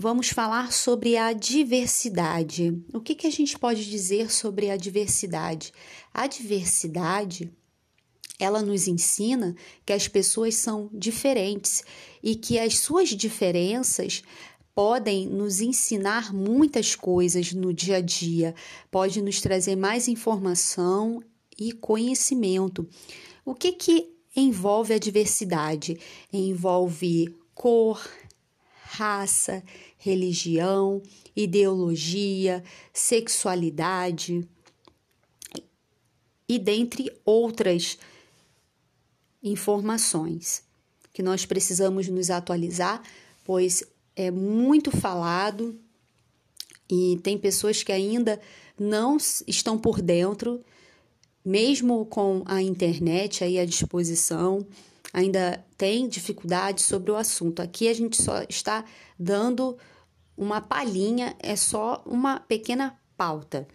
vamos falar sobre a diversidade. O que, que a gente pode dizer sobre a diversidade? A diversidade ela nos ensina que as pessoas são diferentes e que as suas diferenças podem nos ensinar muitas coisas no dia a dia, pode nos trazer mais informação e conhecimento. O que que envolve a diversidade? Envolve cor, raça, religião, ideologia, sexualidade e dentre outras informações que nós precisamos nos atualizar, pois é muito falado e tem pessoas que ainda não estão por dentro, mesmo com a internet aí à disposição, ainda tem dificuldade sobre o assunto. Aqui a gente só está dando uma palhinha, é só uma pequena pauta.